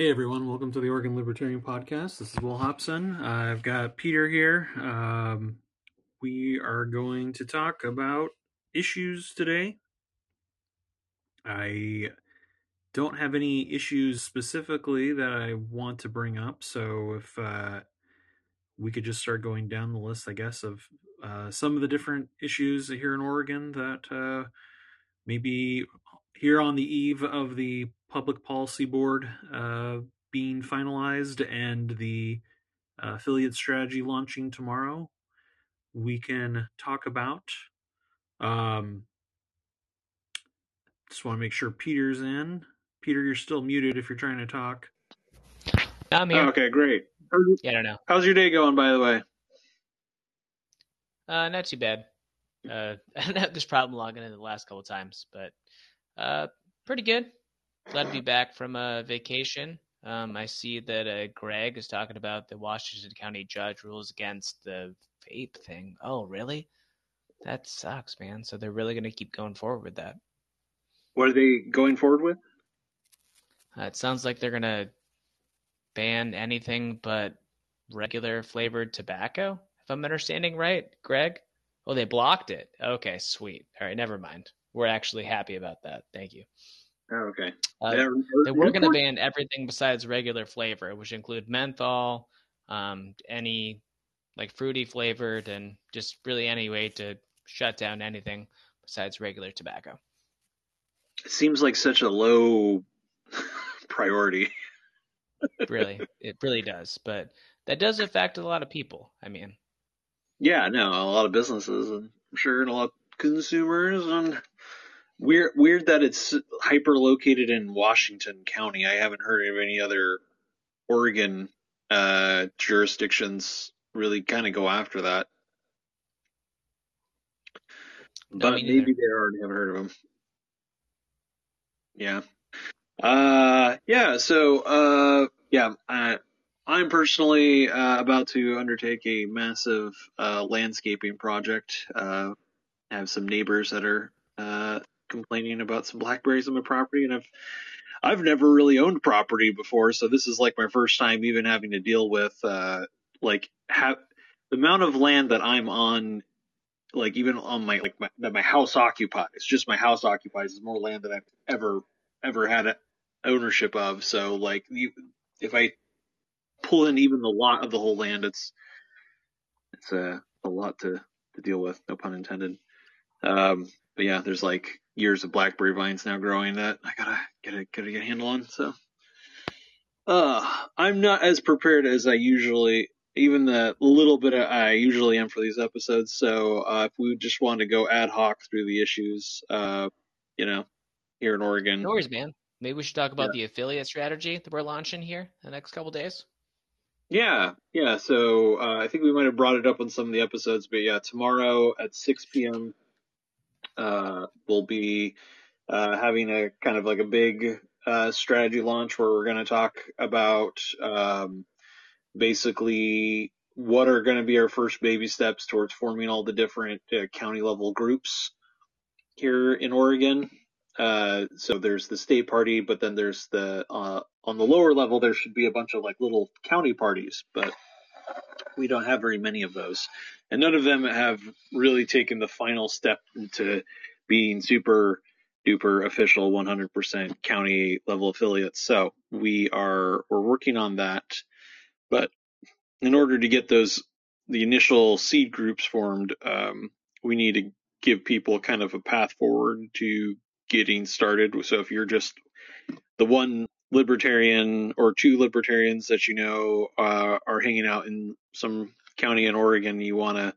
Hey everyone, welcome to the Oregon Libertarian Podcast. This is Will Hobson. I've got Peter here. Um, we are going to talk about issues today. I don't have any issues specifically that I want to bring up, so if uh, we could just start going down the list, I guess, of uh, some of the different issues here in Oregon that uh, maybe here on the eve of the public policy board uh, being finalized and the uh, affiliate strategy launching tomorrow, we can talk about. Um, just want to make sure Peter's in. Peter, you're still muted if you're trying to talk. I'm here. Oh, okay, great. Yeah, I don't know. How's your day going, by the way? Uh, not too bad. Uh, I had this problem logging in the last couple times, but uh, pretty good. Glad to be back from a vacation. Um, I see that uh, Greg is talking about the Washington County judge rules against the vape thing. Oh, really? That sucks, man. So they're really going to keep going forward with that. What are they going forward with? Uh, it sounds like they're going to ban anything but regular flavored tobacco, if I'm understanding right, Greg? Oh, they blocked it. Okay, sweet. All right, never mind. We're actually happy about that. Thank you. Oh, okay. Uh, Yeah, they were going to ban everything besides regular flavor, which include menthol, um, any like fruity flavored, and just really any way to shut down anything besides regular tobacco. It seems like such a low priority. Really, it really does. But that does affect a lot of people. I mean, Yeah, no, a lot of businesses, and I'm sure, and a lot of consumers, and weird, weird that it's hyper located in Washington County. I haven't heard of any other Oregon uh, jurisdictions really kind of go after that. But maybe they already haven't heard of them. Yeah. Uh, yeah. So, uh, yeah. I, I'm personally uh, about to undertake a massive uh, landscaping project. Uh, I have some neighbors that are uh, complaining about some blackberries on my property, and I've I've never really owned property before, so this is like my first time even having to deal with uh, like have the amount of land that I'm on like even on my like my, that my house occupies, just my house occupies is more land than I've ever ever had ownership of. So like if I pull in even the lot of the whole land, it's it's a a lot to to deal with. No pun intended. Um, but yeah, there's like years of blackberry vines now growing that I gotta get a gotta get a handle on. So, uh, I'm not as prepared as I usually even the little bit I usually am for these episodes. So uh, if we just want to go ad hoc through the issues, uh, you know, here in Oregon, No worries, man. Maybe we should talk about the affiliate strategy that we're launching here the next couple days. yeah, yeah. So uh, I think we might have brought it up on some of the episodes, but yeah, tomorrow at 6 p.m. Uh, we'll be uh, having a kind of like a big uh, strategy launch where we're going to talk about um, basically what are going to be our first baby steps towards forming all the different uh, county level groups here in Oregon. Uh, so there's the state party, but then there's the uh, on the lower level there should be a bunch of like little county parties, but we don't have very many of those, and none of them have really taken the final step into being super duper official 100% county level affiliates. So we are we're working on that, but in order to get those the initial seed groups formed, um, we need to give people kind of a path forward to getting started. So if you're just the one libertarian or two libertarians that you know uh, are hanging out in some county in Oregon, you want to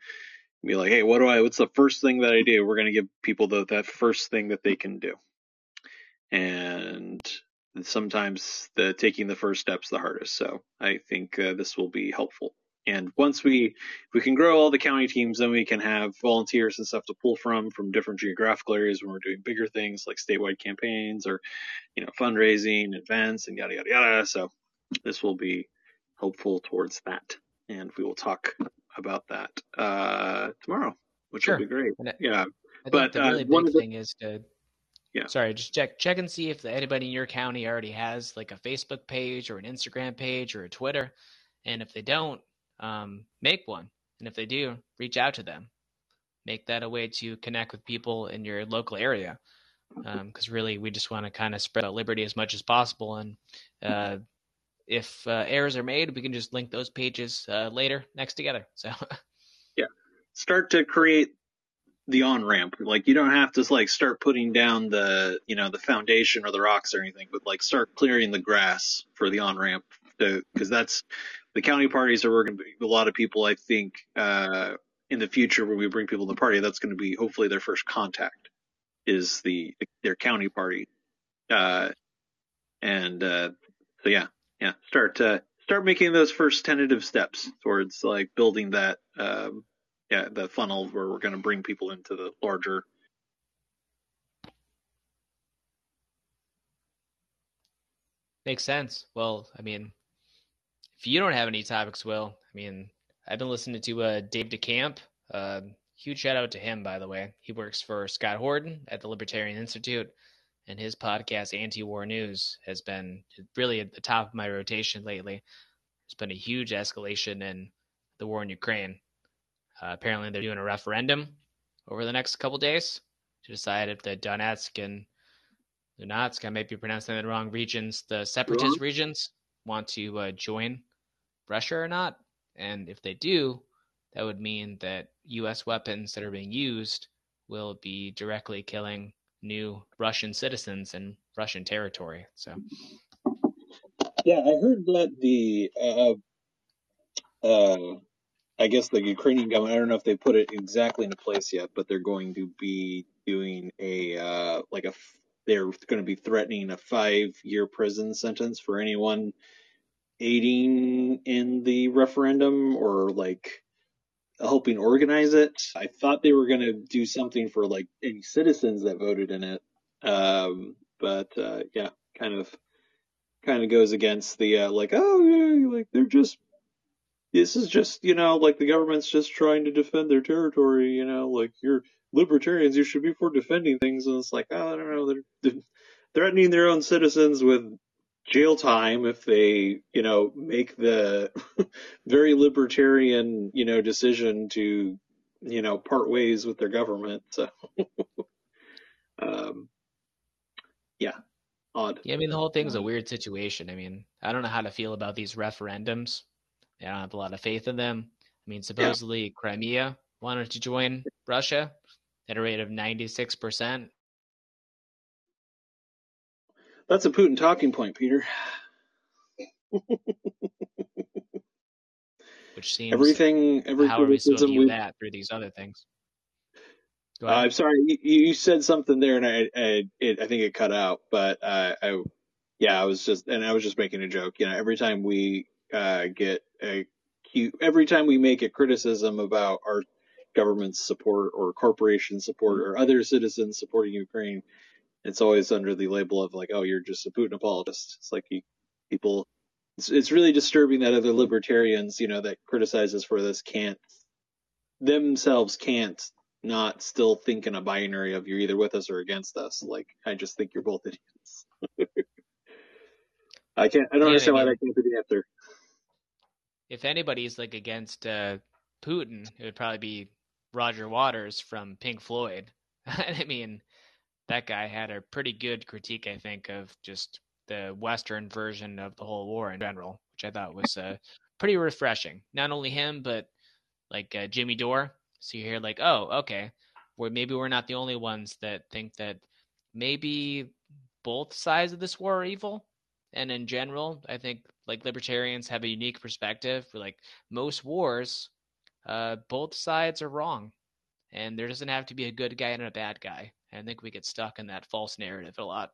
be like, hey, what do I? What's the first thing that I do? We're going to give people the, that first thing that they can do, and sometimes the taking the first step's the hardest. So I think uh, this will be helpful. And once we we can grow all the county teams, then we can have volunteers and stuff to pull from from different geographical areas when we're doing bigger things like statewide campaigns or you know fundraising, events, and yada yada yada. So this will be helpful towards that, and we will talk about that uh, tomorrow, which Sure. will be great. I- Yeah, I But, the uh, really one big the- thing is to Yeah. Sorry, just check check and see if anybody in your county already has like a Facebook page or an Instagram page or a Twitter, and if they don't, um, make one. And if they do, reach out to them. Make that a way to connect with people in your local area. Because um, really, we just want to kind of spread out liberty as much as possible. And uh, if uh, errors are made, we can just link those pages uh, later next together. So, yeah, start to create the on ramp. Like you don't have to like start putting down the you know the foundation or the rocks or anything, but like start clearing the grass for the on ramp because that's the county parties are going to be a lot of people. I think uh, in the future when we bring people to the party, that's going to be hopefully their first contact is the their county party, uh, and uh, so yeah, yeah, start uh, start making those first tentative steps towards like building that um, yeah the funnel where we're going to bring people into the larger. Makes sense. Well, I mean, if you don't have any topics, Will, I mean, I've been listening to uh, Dave DeCamp. Uh, huge shout out to him, by the way. He works for Scott Horton at the Libertarian Institute, and his podcast, Anti War News, has been really at the top of my rotation lately. There's been a huge escalation in the war in Ukraine. Uh, apparently, they're doing a referendum over the next couple days to decide if the Donetsk and Donetsk, I might be pronouncing that wrong, regions, the separatist regions, want to uh, join Russia or not. And if they do, that would mean that U.S. weapons that are being used will be directly killing new Russian citizens in Russian territory. So, yeah, I heard that the, uh, uh, I guess the Ukrainian government, I don't know if they put it exactly into place yet, but they're going to be doing a, uh, like a, they're going to be threatening a five year prison sentence for anyone aiding in the referendum or like helping organize it. I thought they were going to do something for like any citizens that voted in it. Um, but uh, yeah, kind of kind of goes against the uh, like oh yeah, like they're just this is just you know like the government's just trying to defend their territory. You know, like you're libertarians, you should be for defending things, and it's like oh, I don't know, they're, they're threatening their own citizens with jail time if they, you know, make the very libertarian, you know, decision to, you know, part ways with their government. So, um, yeah, odd. Yeah, I mean, the whole thing's a weird situation. I mean, I don't know how to feel about these referendums. I don't have a lot of faith in them. I mean, supposedly yeah. Crimea wanted to join Russia at a rate of 96%. That's a Putin talking point, Peter. Which seems everything. Every how are we supposed to view that through these other things? Uh, I'm sorry, you, you, said something there, and I, I, it, I think it cut out. But uh, I, yeah, I was just, and I was just making a joke. You know, every time we uh, get a, every time we make a criticism about our government's support or corporation support or other citizens supporting Ukraine, it's always under the label of like, oh, you're just a Putin apologist. It's like you, people, it's, it's really disturbing that other libertarians, you know, that criticize us for this can't themselves can't not still think in a binary of you're either with us or against us. Like, I just think you're both idiots. I can't, I don't yeah, understand I mean, why that can't be the answer. If anybody's like against uh, Putin, it would probably be Roger Waters from Pink Floyd. I mean, that guy had a pretty good critique, I think, of just the Western version of the whole war in general, which I thought was uh, pretty refreshing. Not only him, but like uh, Jimmy Dore. So you hear like, oh, okay, where maybe we're not the only ones that think that maybe both sides of this war are evil. And in general, I think like libertarians have a unique perspective. For like most wars, uh, both sides are wrong, and there doesn't have to be a good guy and a bad guy. And I think we get stuck in that false narrative a lot.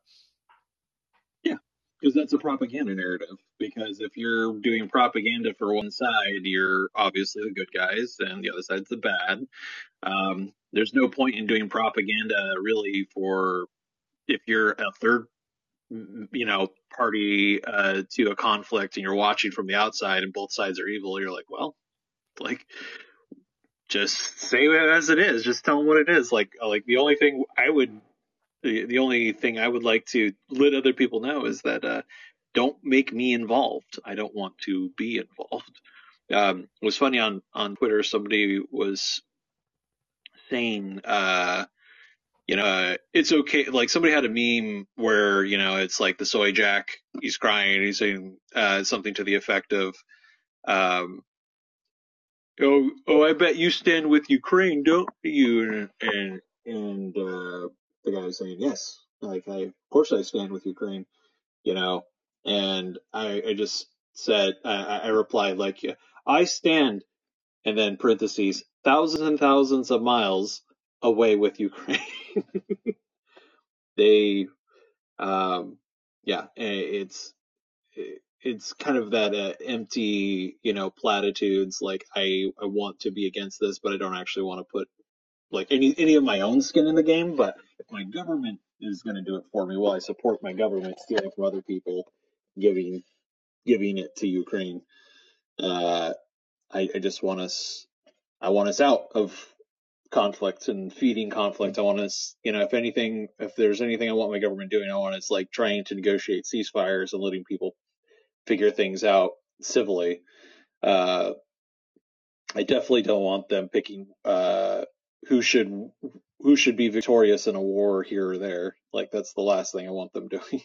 Yeah, because that's a propaganda narrative. Because if you're doing propaganda for one side, you're obviously the good guys, and the other side's the bad. Um, there's no point in doing propaganda really for if you're a third you know party uh, to a conflict and you're watching from the outside and both sides are evil you're like well like just say it as it is. Just tell them what it is. Like like the only thing I would the, only thing I would like to let other people know is that uh, don't make me involved. I don't want to be involved. Um, it was funny on on Twitter. Somebody was saying, uh, you know, it's okay. Like somebody had a meme where you know it's like the soy jack. He's crying. He's saying uh, something to the effect of, um, "Oh, oh, I bet you stand with Ukraine, don't you?" And and, and uh, the saying, "Yes, like I, of course, I stand with Ukraine." You know, and I, I just said, I, I replied like, I stand, and then parentheses, thousands and thousands of miles away with Ukraine. they, um, yeah, it's it's kind of that uh, empty, you know, platitudes. Like I I want to be against this, but I don't actually want to put like any any of my own skin in the game. But if my government is going to do it for me, well, I support my government stealing from other people, giving giving it to Ukraine. Uh, I, I just want us, I want us out of conflict and feeding conflict. I want us, you know, if anything, if there's anything I want my government doing, I want us like trying to negotiate ceasefires and letting people figure things out civilly. Uh, I definitely don't want them picking uh, who should who should be victorious in a war here or there. Like that's the last thing I want them doing.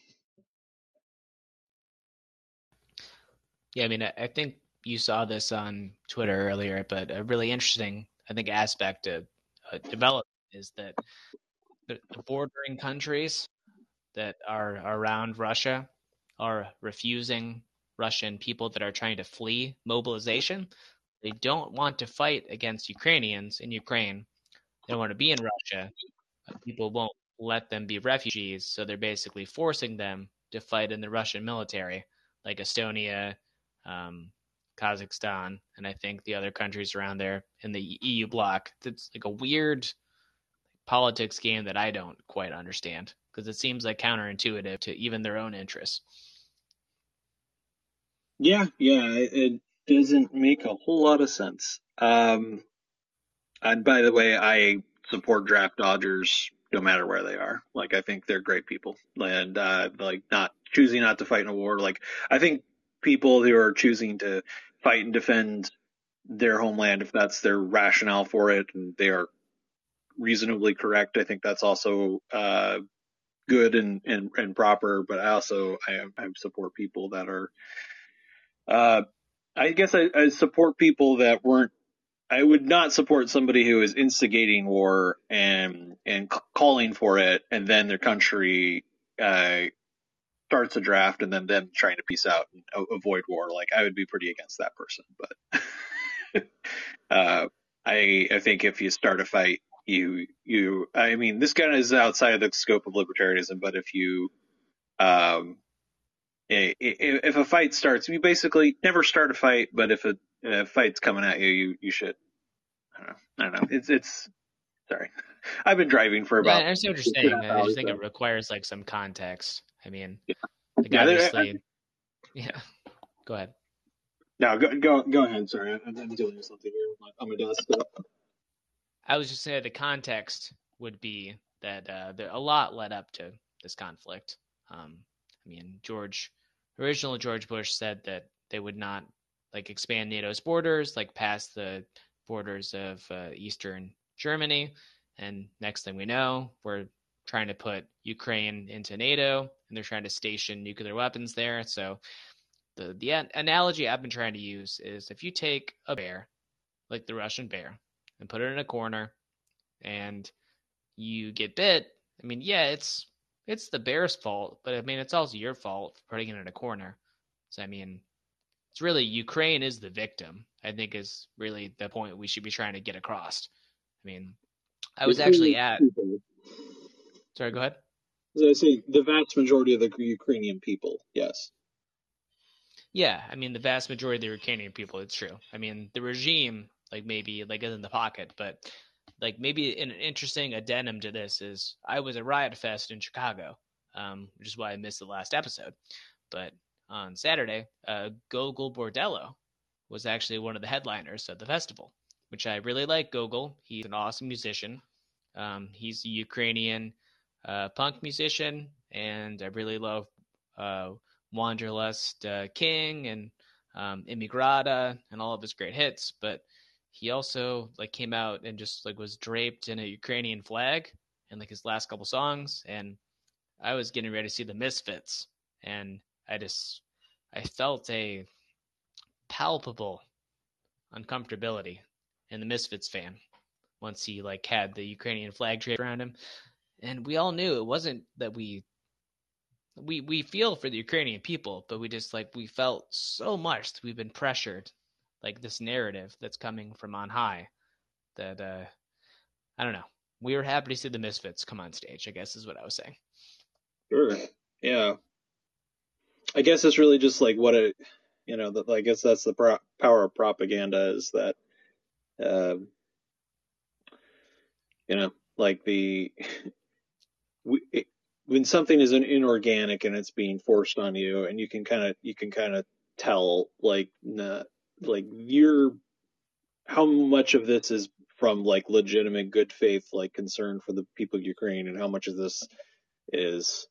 Yeah, I mean, I, think you saw this on Twitter earlier, but a really interesting, I think, aspect of uh, development is that the bordering countries that are around Russia are refusing Russian people that are trying to flee mobilization. They don't want to fight against Ukrainians in Ukraine. They don't want to be in Russia. People won't let them be refugees, so they're basically forcing them to fight in the Russian military, like Estonia, um, Kazakhstan, and I think the other countries around there in the EU bloc. It's like a weird politics game that I don't quite understand because it seems like counterintuitive to even their own interests. Yeah, yeah, it, it doesn't make a whole lot of sense. Um, and by the way, I support draft dodgers no matter where they are. Like I think they're great people, and uh, like not choosing not to fight in a war. Like I think people who are choosing to fight and defend their homeland, if that's their rationale for it, and they are reasonably correct, I think that's also uh, good and, and, and proper. But I also I, I support people that are. Uh, I guess I, I support people that weren't I would not support somebody who is instigating war and and c- calling for it, and then their country uh, starts a draft, and then them trying to peace out and a- avoid war. Like I would be pretty against that person. But uh, I I think if you start a fight, you you I mean this kind of is outside of the scope of libertarianism, but if you um if a fight starts, you basically never start a fight. But if a, a fight's coming at you, you you should. I don't know. I don't know. It's it's. Sorry, I've been driving for about. Yeah, I understand what you're saying. I just think it requires like some context. I mean, Yeah. like Yeah, there- obviously, yeah. Go ahead. No, go go go ahead. Sorry, I'm, I'm doing something here on my, on my desk. I was just saying the context would be that uh, there a lot led up to this conflict. Um, I mean, George, original George Bush said that they would not like expand NATO's borders, like past the borders of uh, Eastern Germany. And next thing we know, we're trying to put Ukraine into NATO, and they're trying to station nuclear weapons there. So the the an- analogy I've been trying to use is if you take a bear, like the Russian bear, and put it in a corner, and you get bit. I mean, yeah, it's it's the bear's fault, but I mean, it's also your fault for putting it in a corner. So I mean, it's really Ukraine is the victim. I think is really the point we should be trying to get across. I mean, I was actually at. Sorry, go ahead. As I say, the vast majority of the Ukrainian people, yes. Yeah, I mean the vast majority of the Ukrainian people, it's true. I mean the regime, like maybe like is in the pocket, but like maybe an interesting addendum to this is I was at Riot Fest in Chicago, um, which is why I missed the last episode. But on Saturday, uh, Gogol Bordello was actually one of the headliners of the festival, which I really like. Gogol, he's an awesome musician. Um, he's a Ukrainian uh, punk musician, and I really love uh, Wanderlust uh, King and um, Immigrata and all of his great hits. But he also like came out and just like was draped in a Ukrainian flag in like his last couple songs, and I was getting ready to see the Misfits, and I just I felt a palpable uncomfortability in the Misfits fan once he like had the Ukrainian flag draped around him. And we all knew it wasn't that we we we feel for the Ukrainian people, but we just like we felt so much that we've been pressured, like this narrative that's coming from on high, that uh I don't know. We were happy to see the Misfits come on stage. I guess is what I was saying. Sure. Yeah. I guess it's really just like what it, you know, the, I guess that's the pro- power of propaganda is that, uh, you know, like the, we, it, when something is an inorganic and it's being forced on you and you can kind of, you can kind of tell like, nah, like you're, how much of this is from like legitimate good faith, like concern for the people of Ukraine and how much of this is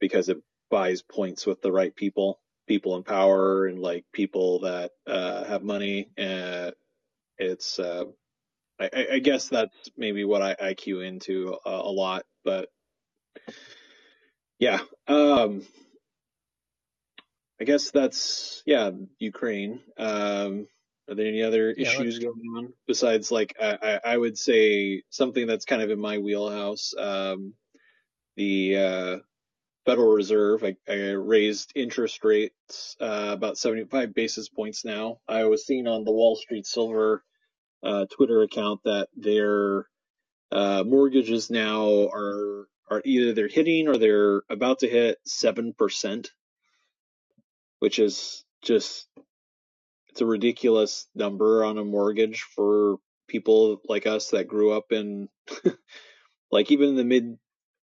because it buys points with the right people, people in power and like people that uh, have money. Uh, it's, uh, I, I, guess that's maybe what I, I cue into a, a lot, but yeah. Um, I guess that's yeah, Ukraine. Um, are there any other yeah, issues going on besides like I, I, would say something that's kind of in my wheelhouse? Um, the uh, Federal Reserve. I, I raised interest rates uh, about 75 basis points now. I was seeing on the Wall Street Silver uh, Twitter account that their uh, mortgages now are are either they're hitting or they're about to hit seven percent, which is just it's a ridiculous number on a mortgage for people like us that grew up in like even in the mid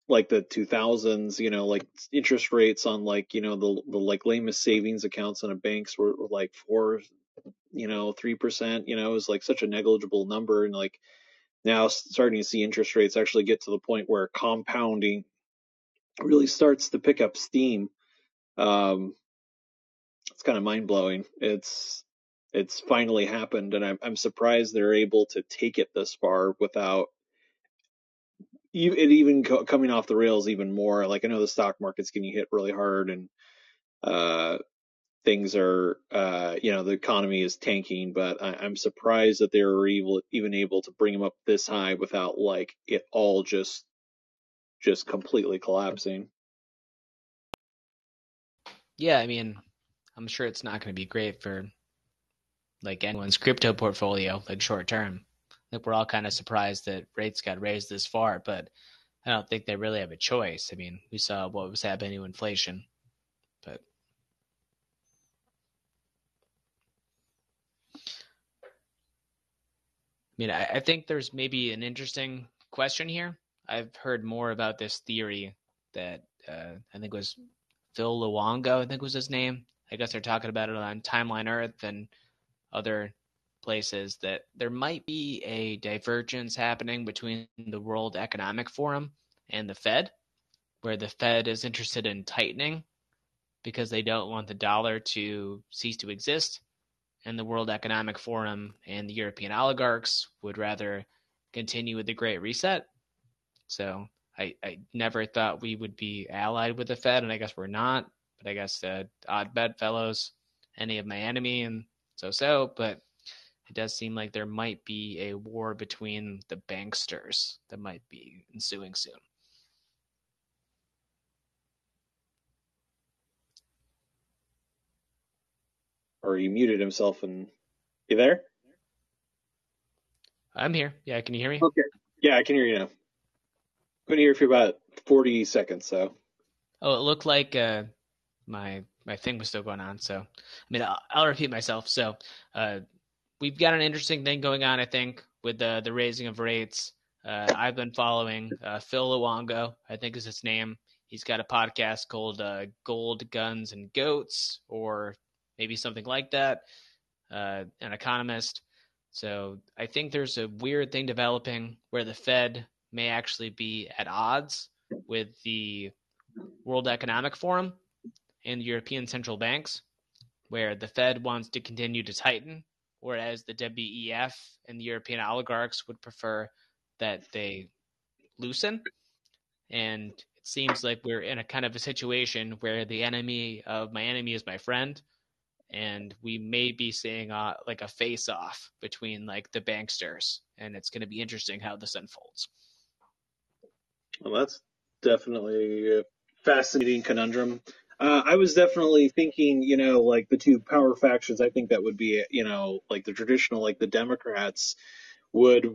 like the 2000s, you know, like interest rates on like, you know, the, the like lamest savings accounts in a banks were, were like four, you know, 3%, you know, it was like such a negligible number. And like now starting to see interest rates actually get to the point where compounding really starts to pick up steam. Um, it's kind of mind blowing. It's, it's finally happened and I'm, I'm surprised they're able to take it this far without you, it even coming off the rails even more. Like I know the stock market's getting hit really hard, and uh, things are, uh, you know, the economy is tanking. But I, am surprised that they were able, even able to bring them up this high without like it all just, just completely collapsing. Yeah, I mean, I'm sure it's not going to be great for like anyone's crypto portfolio, like short term think we're all kind of surprised that rates got raised this far, but I don't think they really have a choice. I mean, we saw what was happening to inflation, but I mean, I, I think there's maybe an interesting question here. I've heard more about this theory that uh, I think was Phil Luongo, I think was his name. I guess they're talking about it on Timeline Earth and other places that there might be a divergence happening between the World Economic Forum and the Fed, where the Fed is interested in tightening because they don't want the dollar to cease to exist, and the World Economic Forum and the European oligarchs would rather continue with the Great Reset. So I, I never thought we would be allied with the Fed, and I guess we're not. But I guess uh, odd bedfellows, any of my enemy, and so so. But it does seem like there might be a war between the banksters that might be ensuing soon. Or he muted himself and you there? I'm here. Yeah, can you hear me? Okay. Yeah, I can hear you now. Couldn't hear you for about forty seconds, so. Oh, it looked like uh, my my thing was still going on. So, I mean, I'll, I'll repeat myself. So, uh, we've got an interesting thing going on, I think, with the the raising of rates. Uh, I've been following uh, Phil Luongo, I think is his name. He's got a podcast called uh, Gold, Guns, and Goats, or maybe something like that. Uh, an economist. So I think there's a weird thing developing where the Fed may actually be at odds with the World Economic Forum and European central banks, where the Fed wants to continue to tighten, whereas the WEF and the European oligarchs would prefer that they loosen. And it seems like we're in a kind of a situation where the enemy of my enemy is my friend and we may be seeing like a face off between like the banksters and it's going to be interesting how this unfolds well that's definitely a fascinating conundrum uh, i was definitely thinking you know like the two power factions i think that would be you know like the traditional like the democrats would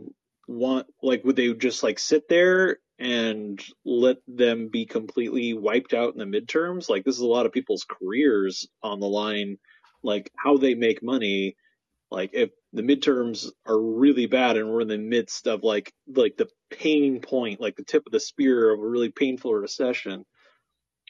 want like would they just like sit there and let them be completely wiped out in the midterms like this is a lot of people's careers on the line like how they make money. Like if the midterms are really bad and we're in the midst of like like the pain point, like the tip of the spear of a really painful recession,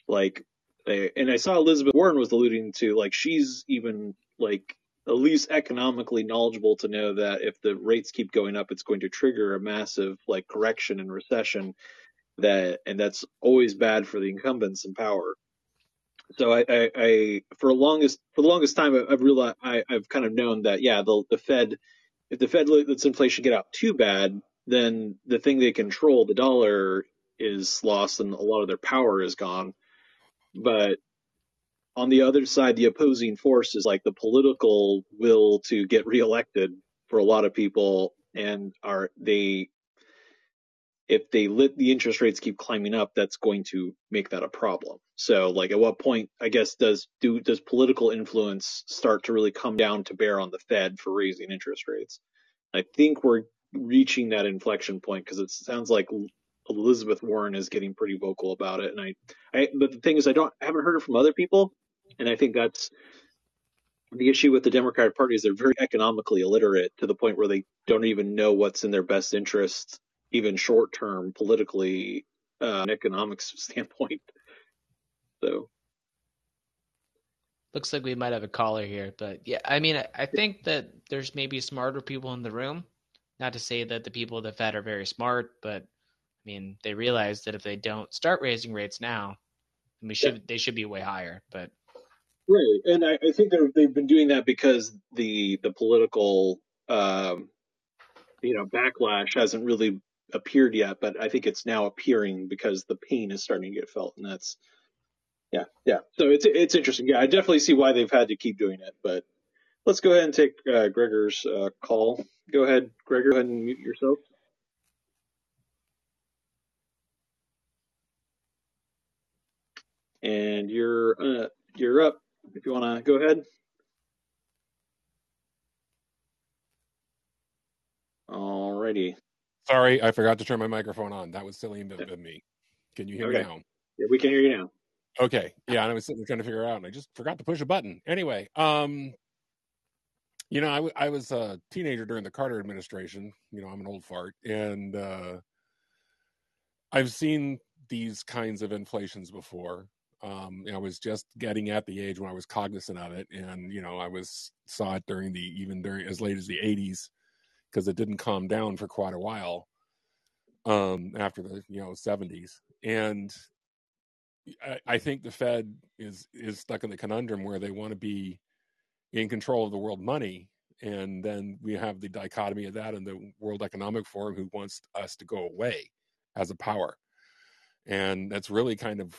like and I saw Elizabeth Warren was alluding to like she's even like at least economically knowledgeable to know that if the rates keep going up, it's going to trigger a massive like correction and recession that and that's always bad for the incumbents in power. So I, I, I, for the longest for the longest time I've realized I, have kind of known that yeah the the Fed if the Fed lets inflation get out too bad then the thing they control the dollar is lost and a lot of their power is gone but on the other side the opposing force is like the political will to get reelected for a lot of people and are they if they let the interest rates keep climbing up, that's going to make that a problem. So, like, at what point, I guess, does do does political influence start to really come down to bear on the Fed for raising interest rates? I think we're reaching that inflection point because it sounds like Elizabeth Warren is getting pretty vocal about it. And I, I, but the thing is, I don't, I haven't heard it from other people, and I think that's the issue with the Democratic Party is they're very economically illiterate to the point where they don't even know what's in their best interest even short term politically uh, economics standpoint. So looks like we might have a caller here, but yeah, I mean, I think that there's maybe smarter people in the room. Not to say that the people at the Fed are very smart, but I mean, they realize that if they don't start raising rates now, we should yeah. they should be way higher. But right, and I, I think they've been doing that because the the political um, you know backlash hasn't really appeared yet, but I think it's now appearing because the pain is starting to get felt, and that's yeah, yeah. So it's it's interesting. Yeah, I definitely see why they've had to keep doing it. But let's go ahead and take uh, Gregor's uh, call. Go ahead, Gregor. Go ahead and mute yourself. And you're uh, you're up. If you want to go ahead. Alrighty. Sorry, I forgot to turn my microphone on. That was silly of me. Can you hear okay. me now? Yeah, we can hear you now. Okay. Yeah, and I was sitting there trying to figure out, and I just forgot to push a button. Anyway, um, you know, I, w- I was a teenager during the Carter administration. You know, I'm an old fart, and uh, I've seen these kinds of inflations before. Um, I was just getting at the age when I was cognizant of it, and you know, I was saw it during the even during as late as the 80s because it didn't calm down for quite a while um, after the you know 70s and I, I, think the fed is is stuck in the conundrum where they want to be in control of the world money and then we have the dichotomy of that and the world economic forum who wants us to go away as a power and that's really kind of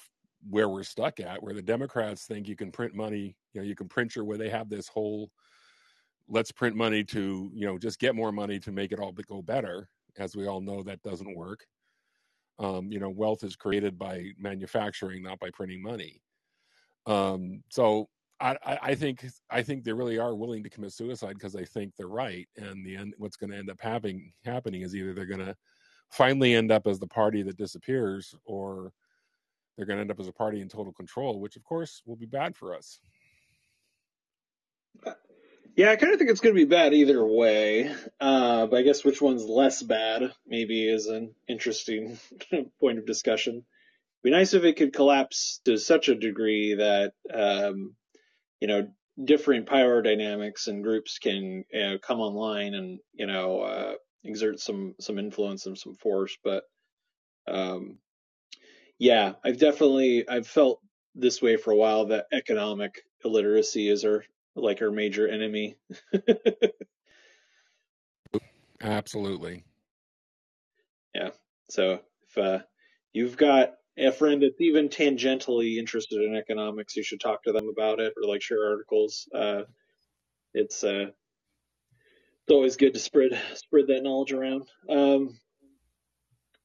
where we're stuck at where the democrats think you can print money you know you can print your way they have this whole let's print money to you know just get more money to make it all go better as we all know that doesn't work. Um, you know wealth is created by manufacturing not by printing money. Um, so I, I, think I think they really are willing to commit suicide because they think they're right, and the end what's going to end up having happening is either they're going to finally end up as the party that disappears, or they're going to end up as a party in total control, which of course will be bad for us. Uh, yeah, I kind of think it's going to be bad either way. Uh, but I guess which one's less bad maybe is an interesting point of discussion. It'd be nice if it could collapse to such a degree that, um, you know, different power dynamics and groups can you know, come online and, you know, uh, exert some, some influence and some force. But, um, yeah, I've definitely I've felt this way for a while that economic illiteracy is our like our major enemy. Absolutely. Yeah. So if uh, you've got a friend that's even tangentially interested in economics, you should talk to them about it or like share articles. Uh, it's uh, it's always good to spread spread that knowledge around. Um,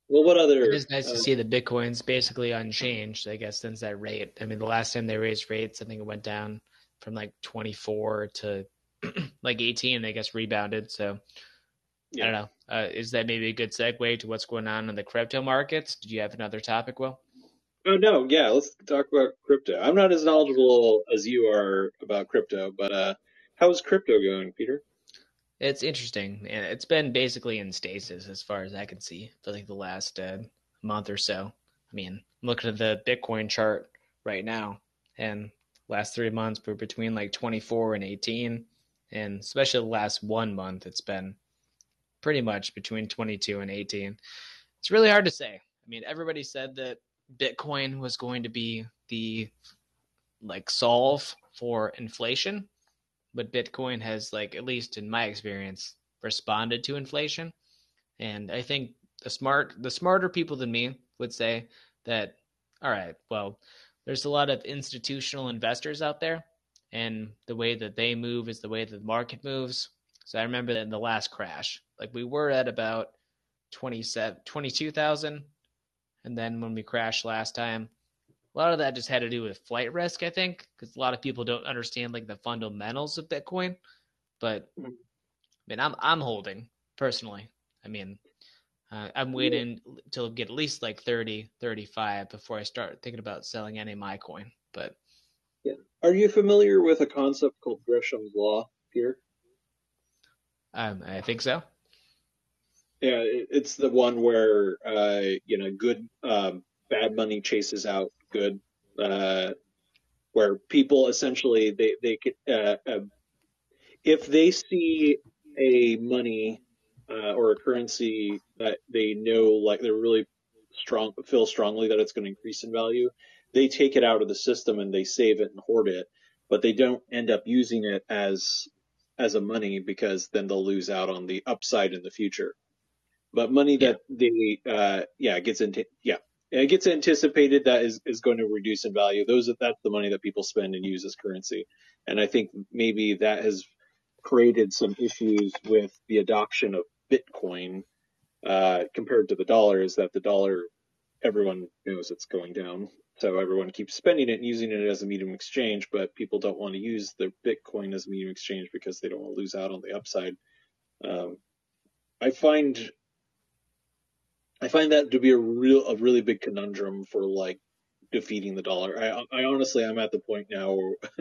well, what other? It is nice uh, to see the bitcoins basically unchanged. I guess since that rate. I mean, the last time they raised rates, I think it went down from like 24 to like 18. I guess rebounded. So Yeah. I don't know. Uh, is that maybe a good segue to what's going on in the crypto markets? Did you have another topic, Will? Oh no, yeah, let's talk about crypto. I'm not as knowledgeable as you are about crypto, but uh, how's crypto going, Peter? It's interesting, and it's been basically in stasis as far as I can see for like the last uh, month or so. I mean, looking at the Bitcoin chart right now, and last three months we're between like 24 and 18, and especially the last one month, it's been pretty much between 22 and 18. It's really hard to say. I mean, everybody said that Bitcoin was going to be the like solve for inflation, but Bitcoin has like at least in my experience responded to inflation. And I think the smart the smarter people than me would say that all right, well, there's a lot of institutional investors out there and the way that they move is the way that the market moves. So I remember that in the last crash, like we were at about 27 22,000 and then when we crashed last time, a lot of that just had to do with flight risk, I think, because a lot of people don't understand like the fundamentals of Bitcoin. But I Mhm. mean, I'm I'm holding personally. I mean, uh, I'm waiting till get at least like 30, 35 before I start thinking about selling any of my coin. But yeah, Are you familiar with a concept called Gresham's law, Peter? um, I think so. Yeah, it, it's the one where uh, you know, good um, bad money chases out good. Uh, where people essentially they they could uh, uh, if they see a money uh, or a currency that they know like they're really strong feel strongly that it's going to increase in value, they take it out of the system and they save it and hoard it, but they don't end up using it as as a money because then they'll lose out on the upside in the future. But money that they uh yeah gets into yeah it gets anticipated that is is going to reduce in value. Those that's the money that people spend and use as currency, and I think maybe that has created some issues with the adoption of Bitcoin uh, compared to the dollar. Is that the dollar everyone knows it's going down, so everyone keeps spending it and using it as a medium of exchange, but people don't want to use the Bitcoin as a medium of exchange because they don't want to lose out on the upside. Um, I find I find that to be a real a really big conundrum for like defeating the dollar. I I honestly I'm at the point now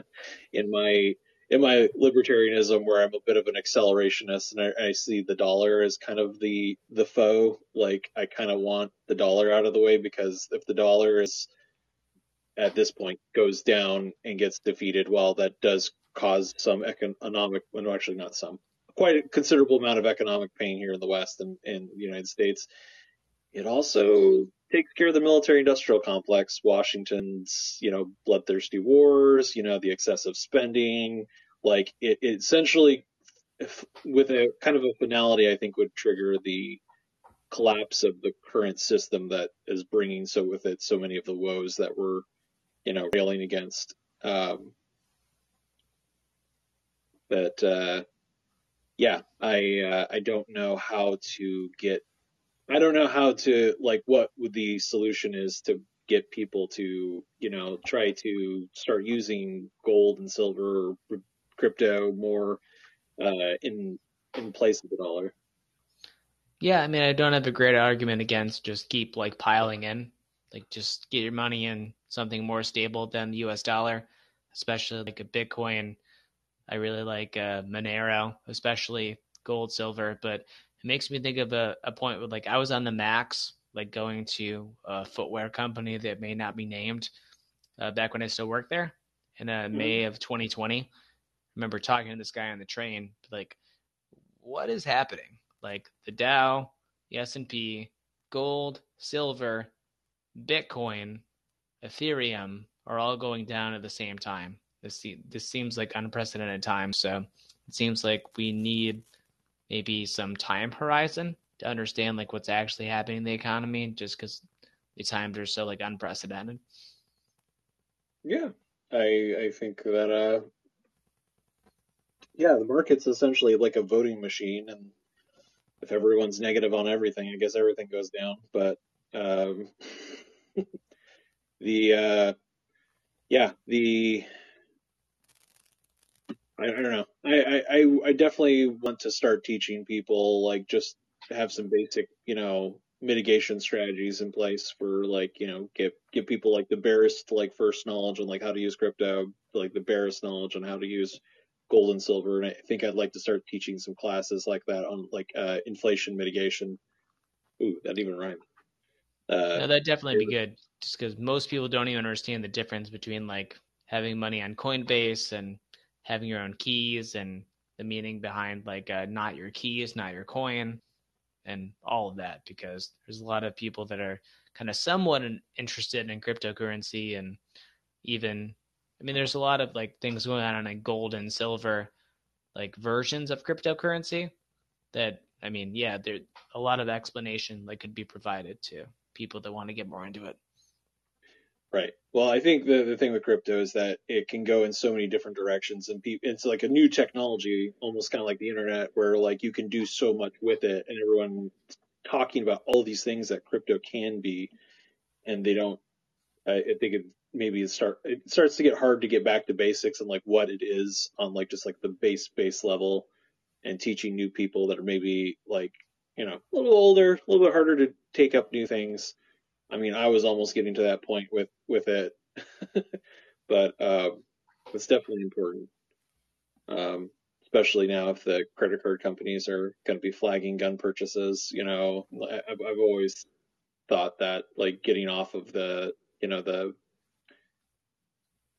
in my in my libertarianism where I'm a bit of an accelerationist and I, I see the dollar as kind of the the foe. Like I kind of want the dollar out of the way because if the dollar is at this point goes down and gets defeated, well that does cause some economic well actually not some quite a considerable amount of economic pain here in the West and in the United States it also takes care of the military industrial complex, Washington's, you know, bloodthirsty wars, you know, the excessive spending. Like it, it essentially, if, with a kind of a finality, I think would trigger the collapse of the current system that is bringing so with it so many of the woes that we're, you know, railing against. Um, but, uh, yeah, I, uh, I don't know how to get I don't know how to like what the solution is to get people to you know try to start using gold and silver or crypto more uh, in in place of the dollar. Yeah, I mean, I don't have a great argument against just keep like piling in, like just get your money in something more stable than the U.S. dollar, especially like a Bitcoin. I really like uh, Monero, especially gold, silver, but makes me think of a, a point where like I was on the Max, like going to a footwear company that may not be named uh, back when I still worked there in uh, May of 2020. I remember talking to this guy on the train, like, what is happening? Like the Dow, the S&P, gold, silver, Bitcoin, Ethereum are all going down at the same time. This this seems like unprecedented time. So it seems like we need maybe some time horizon to understand like what's actually happening in the economy, just because the times are so like unprecedented. Yeah, I I think that uh, yeah, the market's essentially like a voting machine, and if everyone's negative on everything, I guess everything goes down. But um, the uh, yeah, the I, I don't know. I, I I definitely want to start teaching people like just have some basic, you know, mitigation strategies in place for like, you know, give give people like the barest like first knowledge on like how to use crypto, like the barest knowledge on how to use gold and silver. And I think I'd like to start teaching some classes like that on like uh, inflation mitigation. Ooh, that even rhymed. Uh, no, that'd definitely be good. Just because most people don't even understand the difference between like having money on Coinbase and having your own keys and the meaning behind like uh, not your keys, not your coin, and all of that. Because there's a lot of people that are kind of somewhat interested in cryptocurrency and even I mean, there's a lot of like things going on in like gold and silver, like versions of cryptocurrency. That I mean, yeah, there a lot of explanation that could be provided to people that want to get more into it. Right. Well, I think the the thing with crypto is that it can go in so many different directions, and pe- it's like a new technology, almost kind of like the internet, where like you can do so much with it, and everyone talking about all these things that crypto can be, and they don't. I think it maybe it start it starts to get hard to get back to basics and like what it is on like just like the base base level and teaching new people that are maybe like you know a little older a little bit harder to take up new things i mean i was almost getting to that point with with it but um it's definitely important um especially now if the credit card companies are going to be flagging gun purchases you know I've, I've always thought that like getting off of the you know the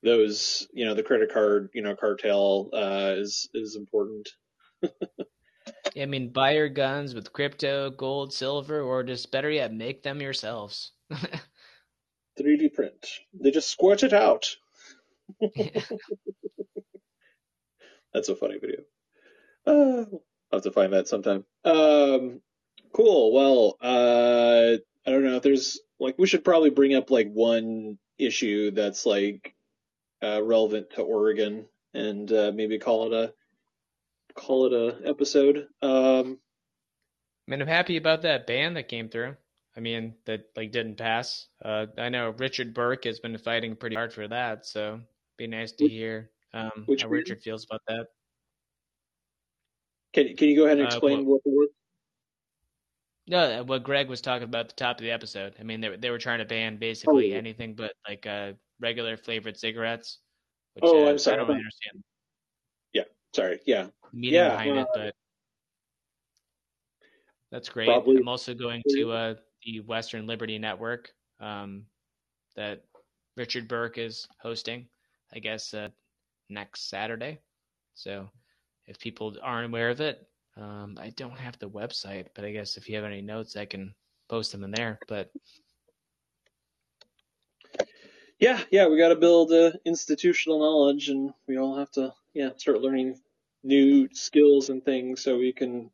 those, you know, the credit card, you know, cartel uh, is is important. I mean, buy your guns with crypto, gold, silver, or just better yet, make them yourselves. 3D print. They just squirt it out. That's a funny video. Uh, I'll have to find that sometime. Um, cool. Well, uh, I don't know. if There's like we should probably bring up like one issue that's like uh, relevant to Oregon and uh, maybe call it a call it a episode. Um, I mean, I'm happy about that ban that came through. I mean, that like didn't pass. Uh, I know Richard Burke has been fighting pretty hard for that, so be nice to hear um, which how Richard feels about that. Can Can you go ahead and uh, explain well, what the word? No, what Greg was talking about at the top of the episode. I mean, they they were trying to ban basically oh, anything but like uh, regular flavored cigarettes. Which, oh, uh, I'm sorry. I don't really understand. Yeah, sorry. Yeah. Meaning yeah, behind uh, it, but that's great. Probably. I'm also going to uh, the Western Liberty Network um, that Richard Burke is hosting, I guess, uh, next Saturday. So if people aren't aware of it, um, I don't have the website, but I guess if you have any notes, I can post them in there. But yeah, yeah, we got to build uh, institutional knowledge, and we all have to, yeah, start learning new skills and things so we can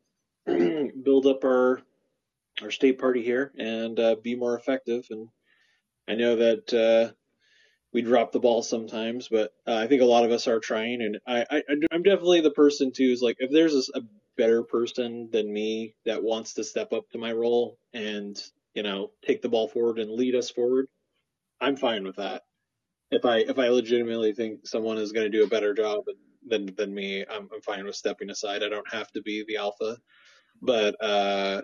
build up our our state party here and uh, be more effective. And I know that uh, we drop the ball sometimes, but uh, I think a lot of us are trying. And I, I I'm definitely the person too. Is like if there's a better person than me that wants to step up to my role and you know take the ball forward and lead us forward I'm fine with that. If I if I legitimately think someone is going to do a better job than than me, I'm, I'm fine with stepping aside. I don't have to be the alpha, but uh,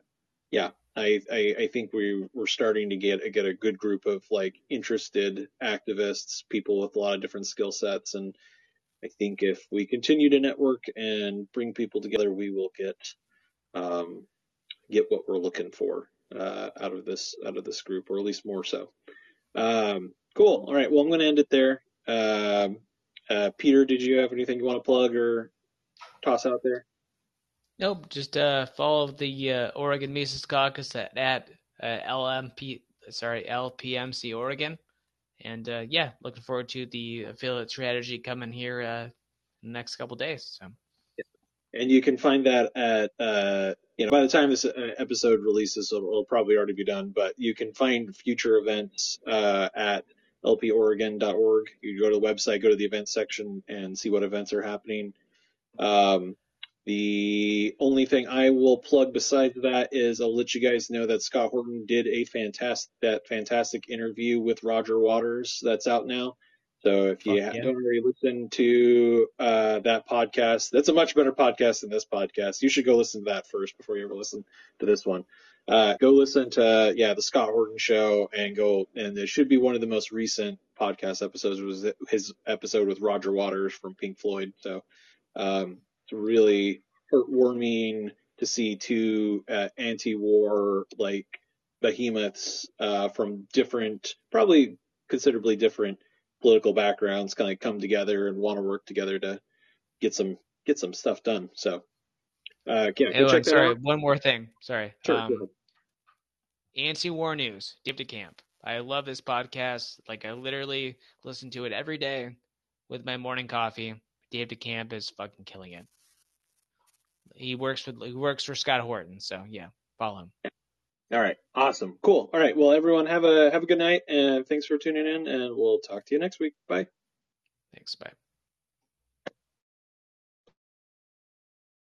yeah, I, I, I think we we're starting to get get a good group of like interested activists, people with a lot of different skill sets, and I think if we continue to network and bring people together, we will get um, get what we're looking for uh, out of this out of this group, or at least more so. Um, cool. All right. Well, I'm going to end it there. Um, uh, Peter, did you have anything you want to plug or toss out there? Nope. Just uh, follow the uh, Oregon Mises Caucus at, at uh, LMP sorry LPMC Oregon, and uh, yeah, looking forward to the affiliate strategy coming here uh, in the next couple days. So. And you can find that at uh, you know by the time this episode releases, it'll, it'll probably already be done. But you can find future events at lporegon.org. You go to the website, go to the events section, and see what events are happening. Um, the only thing I will plug besides that is I'll let you guys know that Scott Horton did a fantastic that fantastic interview with Roger Waters that's out now. So if you yeah. don't already listen to uh, that podcast, that's a much better podcast than this podcast. You should go listen to that first before you ever listen to this one. Uh, go listen to yeah the Scott Horton show and go and it should be one of the most recent podcast episodes was his episode with Roger Waters from Pink Floyd. So um, really heartwarming to see two uh, anti-war like behemoths uh, from different, probably considerably different political backgrounds, kind of come together and want to work together to get some get some stuff done. So, uh, yeah, oh, check sorry, out. one more thing. Sorry. Sure. Um, anti-war news, Dave DeCamp. I love this podcast. Like I literally listen to it every day with my morning coffee. Dave DeCamp is fucking killing it. He works with he works for Scott Horton, so yeah, follow him. All right, awesome, cool. All right, well, everyone have a have a good night, and thanks for tuning in, and we'll talk to you next week. Bye. Thanks. Bye.